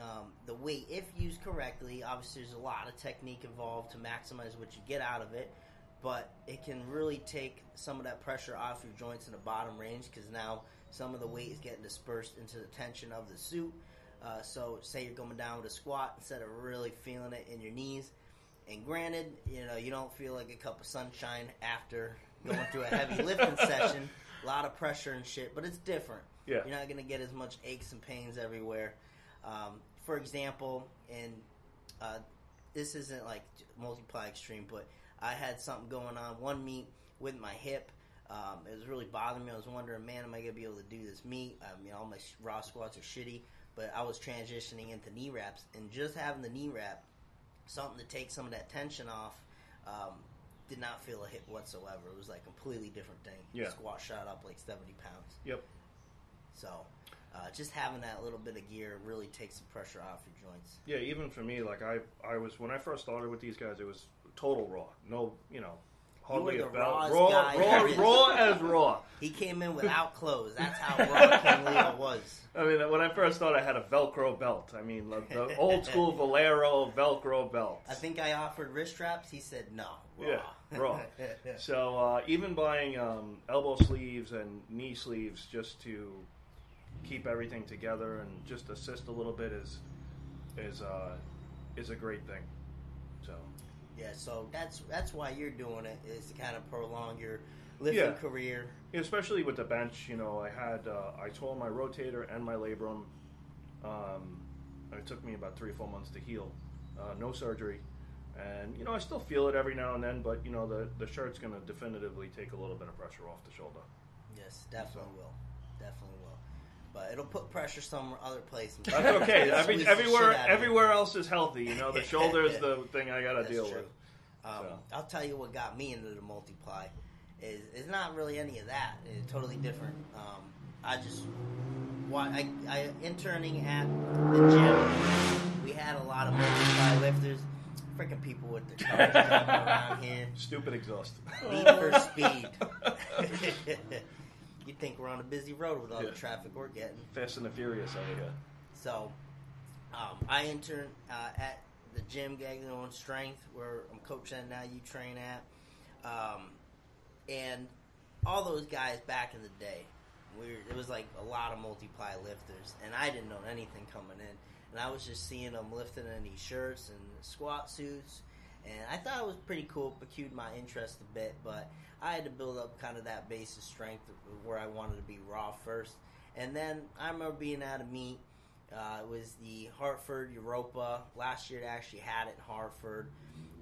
um, the weight, if used correctly. Obviously, there's a lot of technique involved to maximize what you get out of it, but it can really take some of that pressure off your joints in the bottom range because now some of the weight is getting dispersed into the tension of the suit. Uh, so, say you're going down with a squat instead of really feeling it in your knees. And granted, you know, you don't feel like a cup of sunshine after going through a heavy lifting session. A lot of pressure and shit, but it's different. Yeah. You're not going to get as much aches and pains everywhere. Um, for example, and uh, this isn't like multiply extreme, but I had something going on one meet with my hip. Um, it was really bothering me. I was wondering, man, am I going to be able to do this meet? I mean, all my raw squats are shitty, but I was transitioning into knee wraps, and just having the knee wrap, something to take some of that tension off, um, did not feel a hit whatsoever. It was like a completely different thing. Yeah. Squat shot up like 70 pounds. Yep. So, uh, just having that little bit of gear really takes the pressure off your joints. Yeah, even for me, like I, I was when I first started with these guys, it was total raw. No, you know, hardly were a the belt. Raw, raw, raw as raw. He came in without clothes. That's how raw King Leo was. I mean, when I first started, I had a Velcro belt. I mean, like the old school Valero Velcro belt. I think I offered wrist straps. He said no. Raw. Yeah, raw. So uh, even buying um, elbow sleeves and knee sleeves just to keep everything together and just assist a little bit is is uh, is a great thing. So yeah, so that's that's why you're doing it is to kind of prolong your lifting Yeah. career. especially with the bench, you know, I had uh, I tore my rotator and my labrum. Um, it took me about three or four months to heal. Uh, no surgery, and you know I still feel it every now and then, but you know the the shirt's going to definitively take a little bit of pressure off the shoulder. Yes, definitely will. Definitely will. But it'll put pressure some other places. That's okay. Every, everywhere shit out of you. everywhere else is healthy. You know, the shoulder is the thing I got to deal true. with. Um, So. I'll tell you what got me into the multiply is it's not really any of that. It's totally different. Um, I just I, I interning at the gym. We had a lot of multiply lifters. Freaking people with their cars jumping around here. Stupid exhaust. Need for speed. You think we're on a busy road with all Yeah. the traffic we're getting. Fast and the Furious over here. So, um, I intern uh, at the gym, Gagnon on Strength, where I'm coaching at now. You train at, um, and all those guys back in the day, we were, it was like a lot of multiply lifters, and I didn't know anything coming in, and I was just seeing them lifting in these shirts and squat suits, and I thought it was pretty cool. Piqued my interest a bit, but I had to build up kind of that base of strength where I wanted to be raw first, and then I remember being at a meet. Uh, it was the Hartford Europa. Last year, they actually had it in Hartford,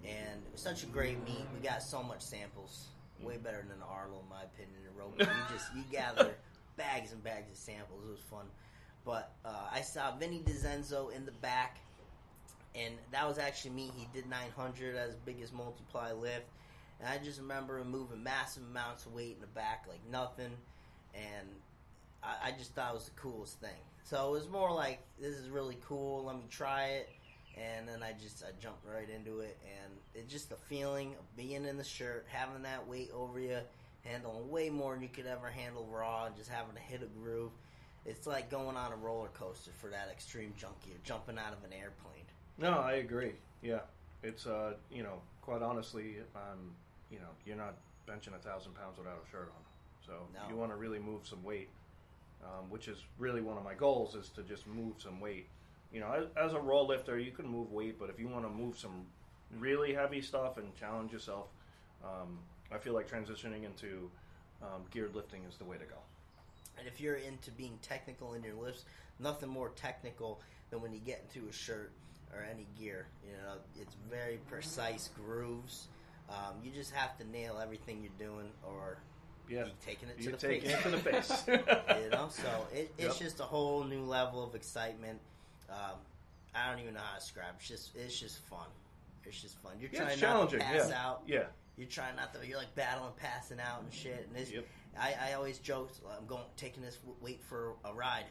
and it was such a great meet. We got so much samples, way better than Arnold, in my opinion. Europa, you just you gather bags and bags of samples. It was fun. But uh, I saw Vinny DiZenzo in the back, and that was actually me. He did 900 as biggest multiply lift, and I just remember him moving massive amounts of weight in the back like nothing, and I, I just thought it was the coolest thing. So it was more like this is really cool. Let me try it, and then I just I jumped right into it, and it's just the feeling of being in the shirt, having that weight over you, handling way more than you could ever handle raw, and just having to hit a groove. It's like going on a roller coaster for that extreme junkie, or jumping out of an airplane. No, I agree. Yeah, it's uh, you know, quite honestly, um, you know, you're not benching a thousand pounds without a shirt on. So No. you want to really move some weight, um, which is really one of my goals is to just move some weight. You know, as, as a raw lifter, you can move weight, but if you want to move some really heavy stuff and challenge yourself, um, I feel like transitioning into um, geared lifting is the way to go. And if you're into being technical in your lifts, nothing more technical than when you get into a shirt or any gear. You know, it's very precise grooves. Um, you just have to nail everything you're doing, or Yeah, you're taking it to you're the taking face. it to the face. you know, so it, it's Yep. just a whole new level of excitement. Um, I don't even know how to describe. It's just it's just fun. It's just fun. You're Yeah, trying not to pass yeah, out. yeah. You're trying not to. You're like battling, passing out and shit. And it's, Yep. I, I always joke, I'm going taking this w- wait for a ride,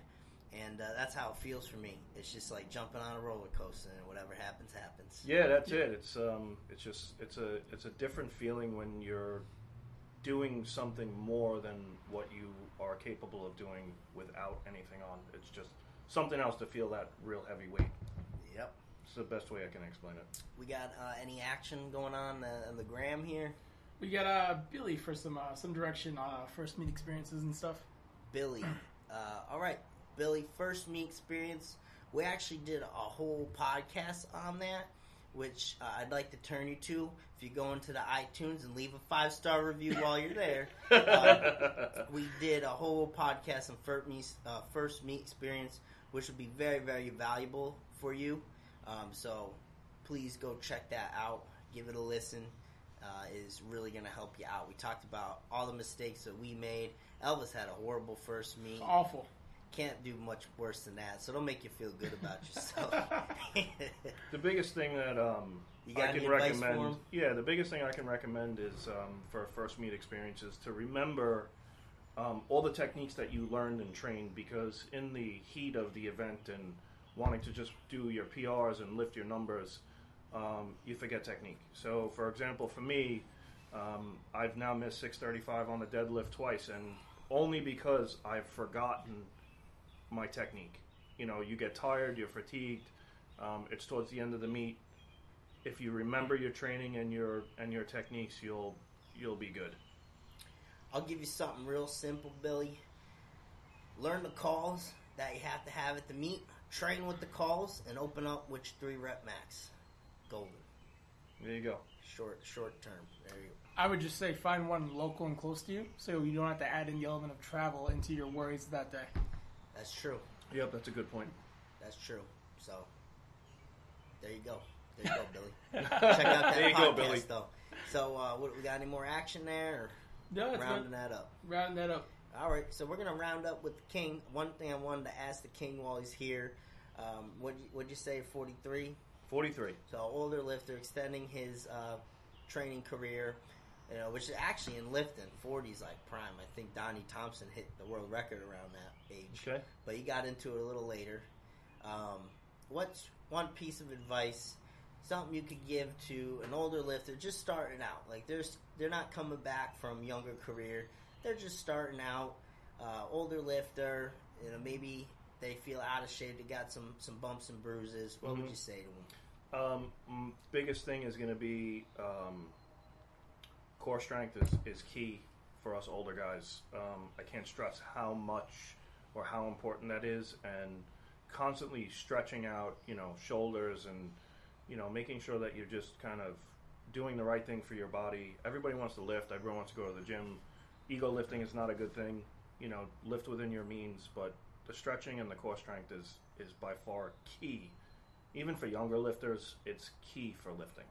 and uh, that's how it feels for me. It's just like jumping on a roller coaster, and whatever happens, happens. Yeah, that's it. It's um, it's just it's a it's a different feeling when you're doing something more than what you are capable of doing without anything on. It's just something else to feel that real heavy weight. Yep. It's the best way I can explain it. We got uh, any action going on uh, on the gram here? We got uh, Billy for some uh, some direction on uh, first meet experiences and stuff. Billy. Uh, all right, Billy. First me experience. We actually did a whole podcast on that, which uh, I'd like to turn you to. If you go into the iTunes and leave a five star review while you're there, Um, we did a whole podcast on first me, uh, first me experience, which would be very very valuable for you. Um, so please go check that out. Give it a listen. Uh, is really going to help you out. We talked about all the mistakes that we made. Elvis had a horrible first meet. Awful. Can't do much worse than that. So don't make you feel good about yourself. the biggest thing that um, You got I can recommend, yeah, the biggest thing I can recommend is um, for first meet experiences to remember um, all the techniques that you learned and trained because in the heat of the event and wanting to just do your PRs and lift your numbers, um, you forget technique. So, for example, for me, um, I've now missed 635 on the deadlift twice, and only because I've forgotten my technique. You know, you get tired, you're fatigued. Um, it's towards the end of the meet. If you remember your training and your and your techniques, you'll you'll be good. I'll give you something real simple, Billy. Learn the calls that you have to have at the meet. Train with the calls and open up which three rep max. Golden. There you go. Short short term. There you go. I would just say find one local and close to you, so you don't have to add in the element of travel into your worries that day. That's true. Yep, that's a good point. That's true. So there you go. There you go, Billy. Check out that There you podcast go, Billy. though. So uh, what, we got any more action there? No, Or that's rounding good. that up. Rounding that up. All right, so we're gonna round up with the king. One thing I wanted to ask the king while he's here. Um, what would you say? Forty three. 43. So older lifter extending his uh, training career, you know, which is actually in lifting, 40s like prime. I think Donnie Thompson hit the world record around that age, Okay. but he got into it a little later. Um, what's one piece of advice, something you could give to an older lifter just starting out? Like there's, they're not coming back from younger career. They're just starting out. Uh, older lifter, you know, maybe they feel out of shape. They got some some bumps and bruises. What would Mhm. you say to them? Um, biggest thing is going to be um, core strength is, is key for us older guys. Um, I can't stress how much or how important that is, and constantly stretching out, you know, shoulders and you know, making sure that you're just kind of doing the right thing for your body. Everybody wants to lift. Everyone wants to go to the gym. Ego lifting is not a good thing. You know, lift within your means, but the stretching and the core strength is is by far key. Even for younger lifters, it's key for lifting.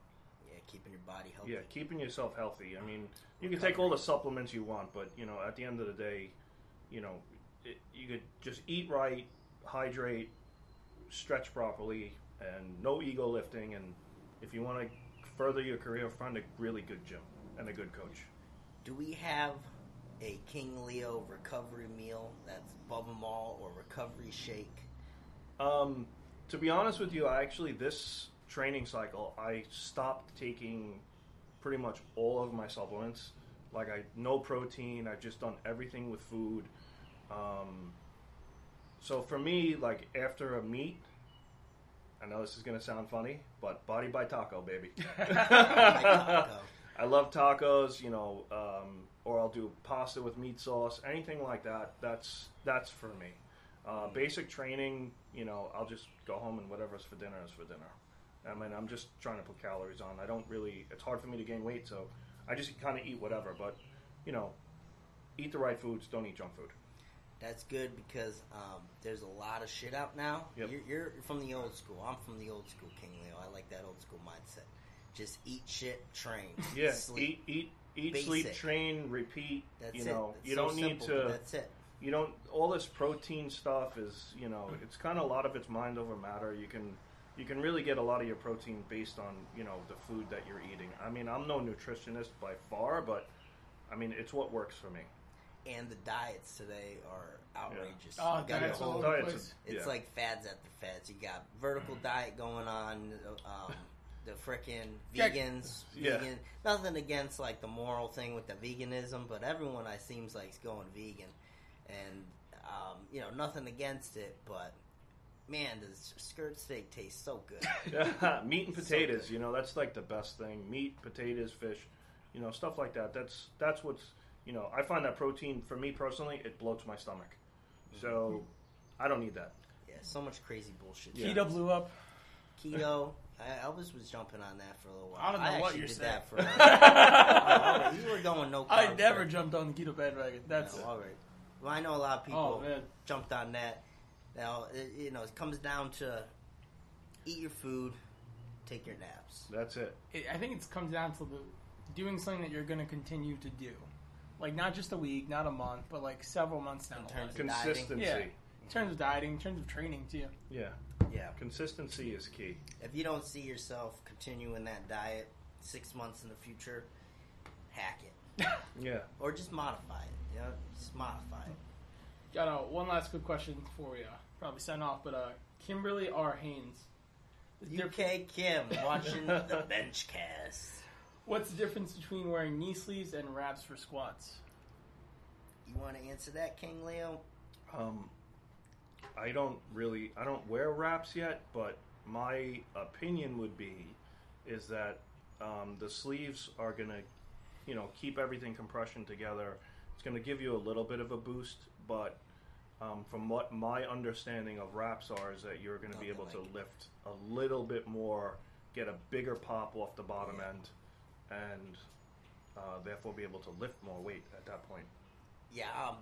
Keeping your body healthy. Yeah, keeping yourself healthy. I mean, you can take all the supplements you want, but you know, at the end of the day, you know, it, you could just eat right, hydrate, stretch properly, and no ego lifting. And if you want to further your career, find a really good gym and a good coach. Do we have a King Leo recovery meal that's above them all, or recovery shake? Um, to be honest with you, I actually this training cycle I stopped taking pretty much all of my supplements. Like I no protein. I've just done everything with food. Um, so for me, like after a meet, I know this is gonna sound funny, but body by taco, baby. taco. I love tacos, you know, um, or I'll do pasta with meat sauce, anything like that. That's that's for me. Uh, basic training, you know, I'll just go home and whatever's for dinner is for dinner. I mean, I'm just trying to put calories on. I don't really. It's hard for me to gain weight, so I just kind of eat whatever. But you know, eat the right foods. Don't eat junk food. That's good because um, there's a lot of shit out now. Yep. You're, you're from the old school. I'm from the old school, King Leo. I like that old school mindset. Just eat shit, train, Yeah, sleep. eat, eat, eat, sleep, train, repeat. That's you it. know, It's you so don't need simple, but to. That's it. you don't all this protein stuff is you know it's kind of a lot of it's mind over matter you can you can really get a lot of your protein based on you know the food that you're eating i mean i'm no nutritionist by far but i mean it's what works for me And the diets today are outrageous. Oh, got diets all over the diets place. are- It's yeah. like fads after fads. You got vertical diet going on. Um, the frickin' vegans, Yeah. vegan. Nothing against like the moral thing with the veganism, but everyone I seems like is going vegan, and um, you know nothing against it, but man, does skirt steak tastes so good? meat and potatoes good. you know that's like the best thing meat potatoes fish you know stuff like that that's that's what's you know i find that protein for me personally it bloats my stomach mm-hmm. so i don't need that yeah, so much crazy bullshit. Yeah. Keto blew up. Keto. I, Elvis was jumping on that for a little while. I don't know what you're did saying. that for. oh, you were going no. I never for- jumped on the keto bandwagon. That's No, all right. Well, I know a lot of oh, people oh jumped on that. Now, it, you know, it comes down to eat your food, take your naps. that's it It, I think it comes down to the, doing something that you're going to continue to do, like not just a week, not a month, but like several months down In the line. of- consistency Yeah. In terms of dieting, in terms of training too. yeah Yeah. consistency is key If you don't see yourself continuing that diet six months in the future, hack it yeah or just modify it. You know, just modify it. Got uh, one last quick question before we uh, probably sign off, but uh, Kimberly R. Haynes. the diff- UK Kim watching the bench cast. What's the difference between wearing knee sleeves and wraps for squats? You want to answer that, King Leo? Um, I don't really, I don't wear wraps yet, but my opinion would be is that um, the sleeves are gonna, you know, keep everything compression together. It's gonna give you a little bit of a boost, but um, from what my understanding of wraps are, is that you're gonna be able to lift a little bit more, get a bigger pop off the bottom Yeah. end, and uh, therefore be able to lift more weight at that point. Yeah, um,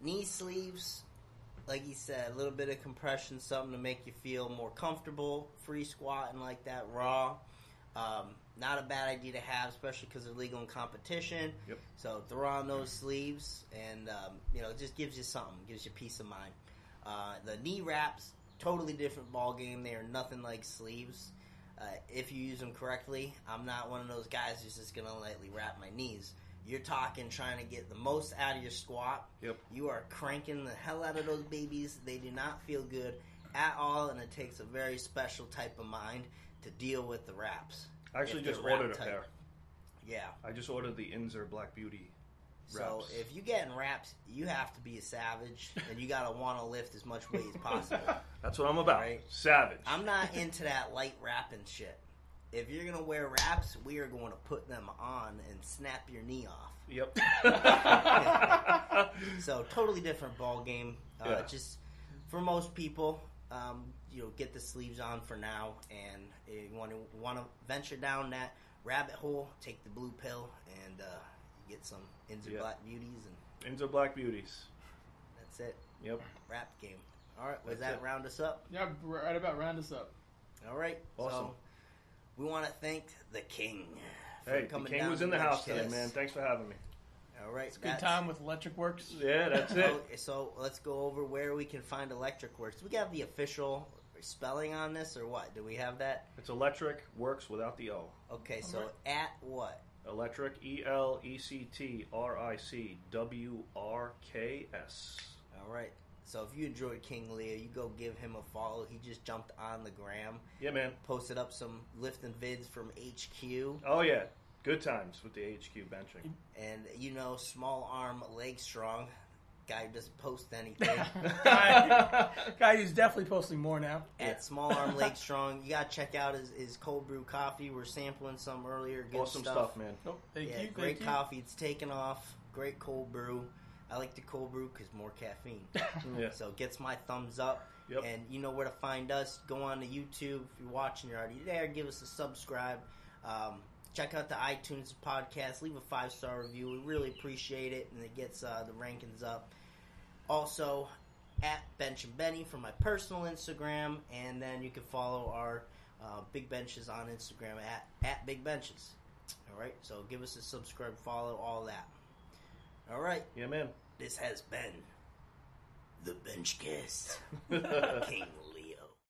knee sleeves, like you said, a little bit of compression, something to make you feel more comfortable, free squatting like that raw. Um, not a bad idea to have, especially because they're legal in competition. Yep. So throw on those sleeves, and um, you know, it just gives you something, gives you peace of mind. Uh, the knee wraps, totally different ball game. They are nothing like sleeves. Uh, if you use them correctly, I'm not one of those guys who's just gonna lightly wrap my knees. You're talking trying to get the most out of your squat. Yep. You are cranking the hell out of those babies. They do not feel good at all, and it takes a very special type of mind to deal with the wraps. I actually just ordered a pair. Yeah. I just ordered the Inzer Black Beauty. So if you get in wraps, you have to be a savage, and you gotta want to lift as much weight as possible. That's what I'm about. Right. Savage. I'm not into that light wrapping shit. If you're gonna wear wraps, we are going to put them on and snap your knee off. Yep. So totally different ball game. Uh, Yeah. Just for most people, um, you know, get the sleeves on for now, and you want to want to venture down that rabbit hole, take the blue pill, and uh, get some Inzer Yeah. Black Beauties, and Inzer Black Beauties. that's it. Yep. Rap game. All right, was that it. round us up? Yeah, right about round us up. All right. Awesome. So we want to thank the king. for Hey, the king down was in the house today, man. Thanks for having me. All right. It's a good time with Electric Works. Yeah, that's it. So, so let's go over where we can find Electric Works. We got the official spelling on this, or what? Do we have that? It's electric, works without the O. Okay, so Alright. at what? Electric, E L E C T R I C W R K S. All right. So if you enjoyed King Leo, you go give him a follow. He just jumped on the gram, Yeah, man. posted up some lifting vids from HQ, Oh, yeah. Good times with the HQ benching. and you know, small arm, leg strong. Guy who doesn't post anything. guy, guy who's definitely posting more now. At Small Arm Leg Strong, you gotta check out his, his cold brew coffee. We're sampling some earlier. Good awesome stuff. man. Oh, thank yeah, you. great thank you. coffee. It's taken off. Great cold brew. I like the cold brew because more caffeine. Yeah. So it gets my thumbs up. Yep. And you know where to find us. Go on to YouTube. If you're watching, you're already there. Give us a subscribe. Um, check out the iTunes podcast. Leave a five star review. We really appreciate it, and it gets uh, the rankings up. Also, at Bench and Benny for my personal Instagram, and then you can follow our uh, Big Benches on Instagram at at Big Benches. All right. So give us a subscribe, follow, all that. All right. Yeah, man. This has been the Benchcast. King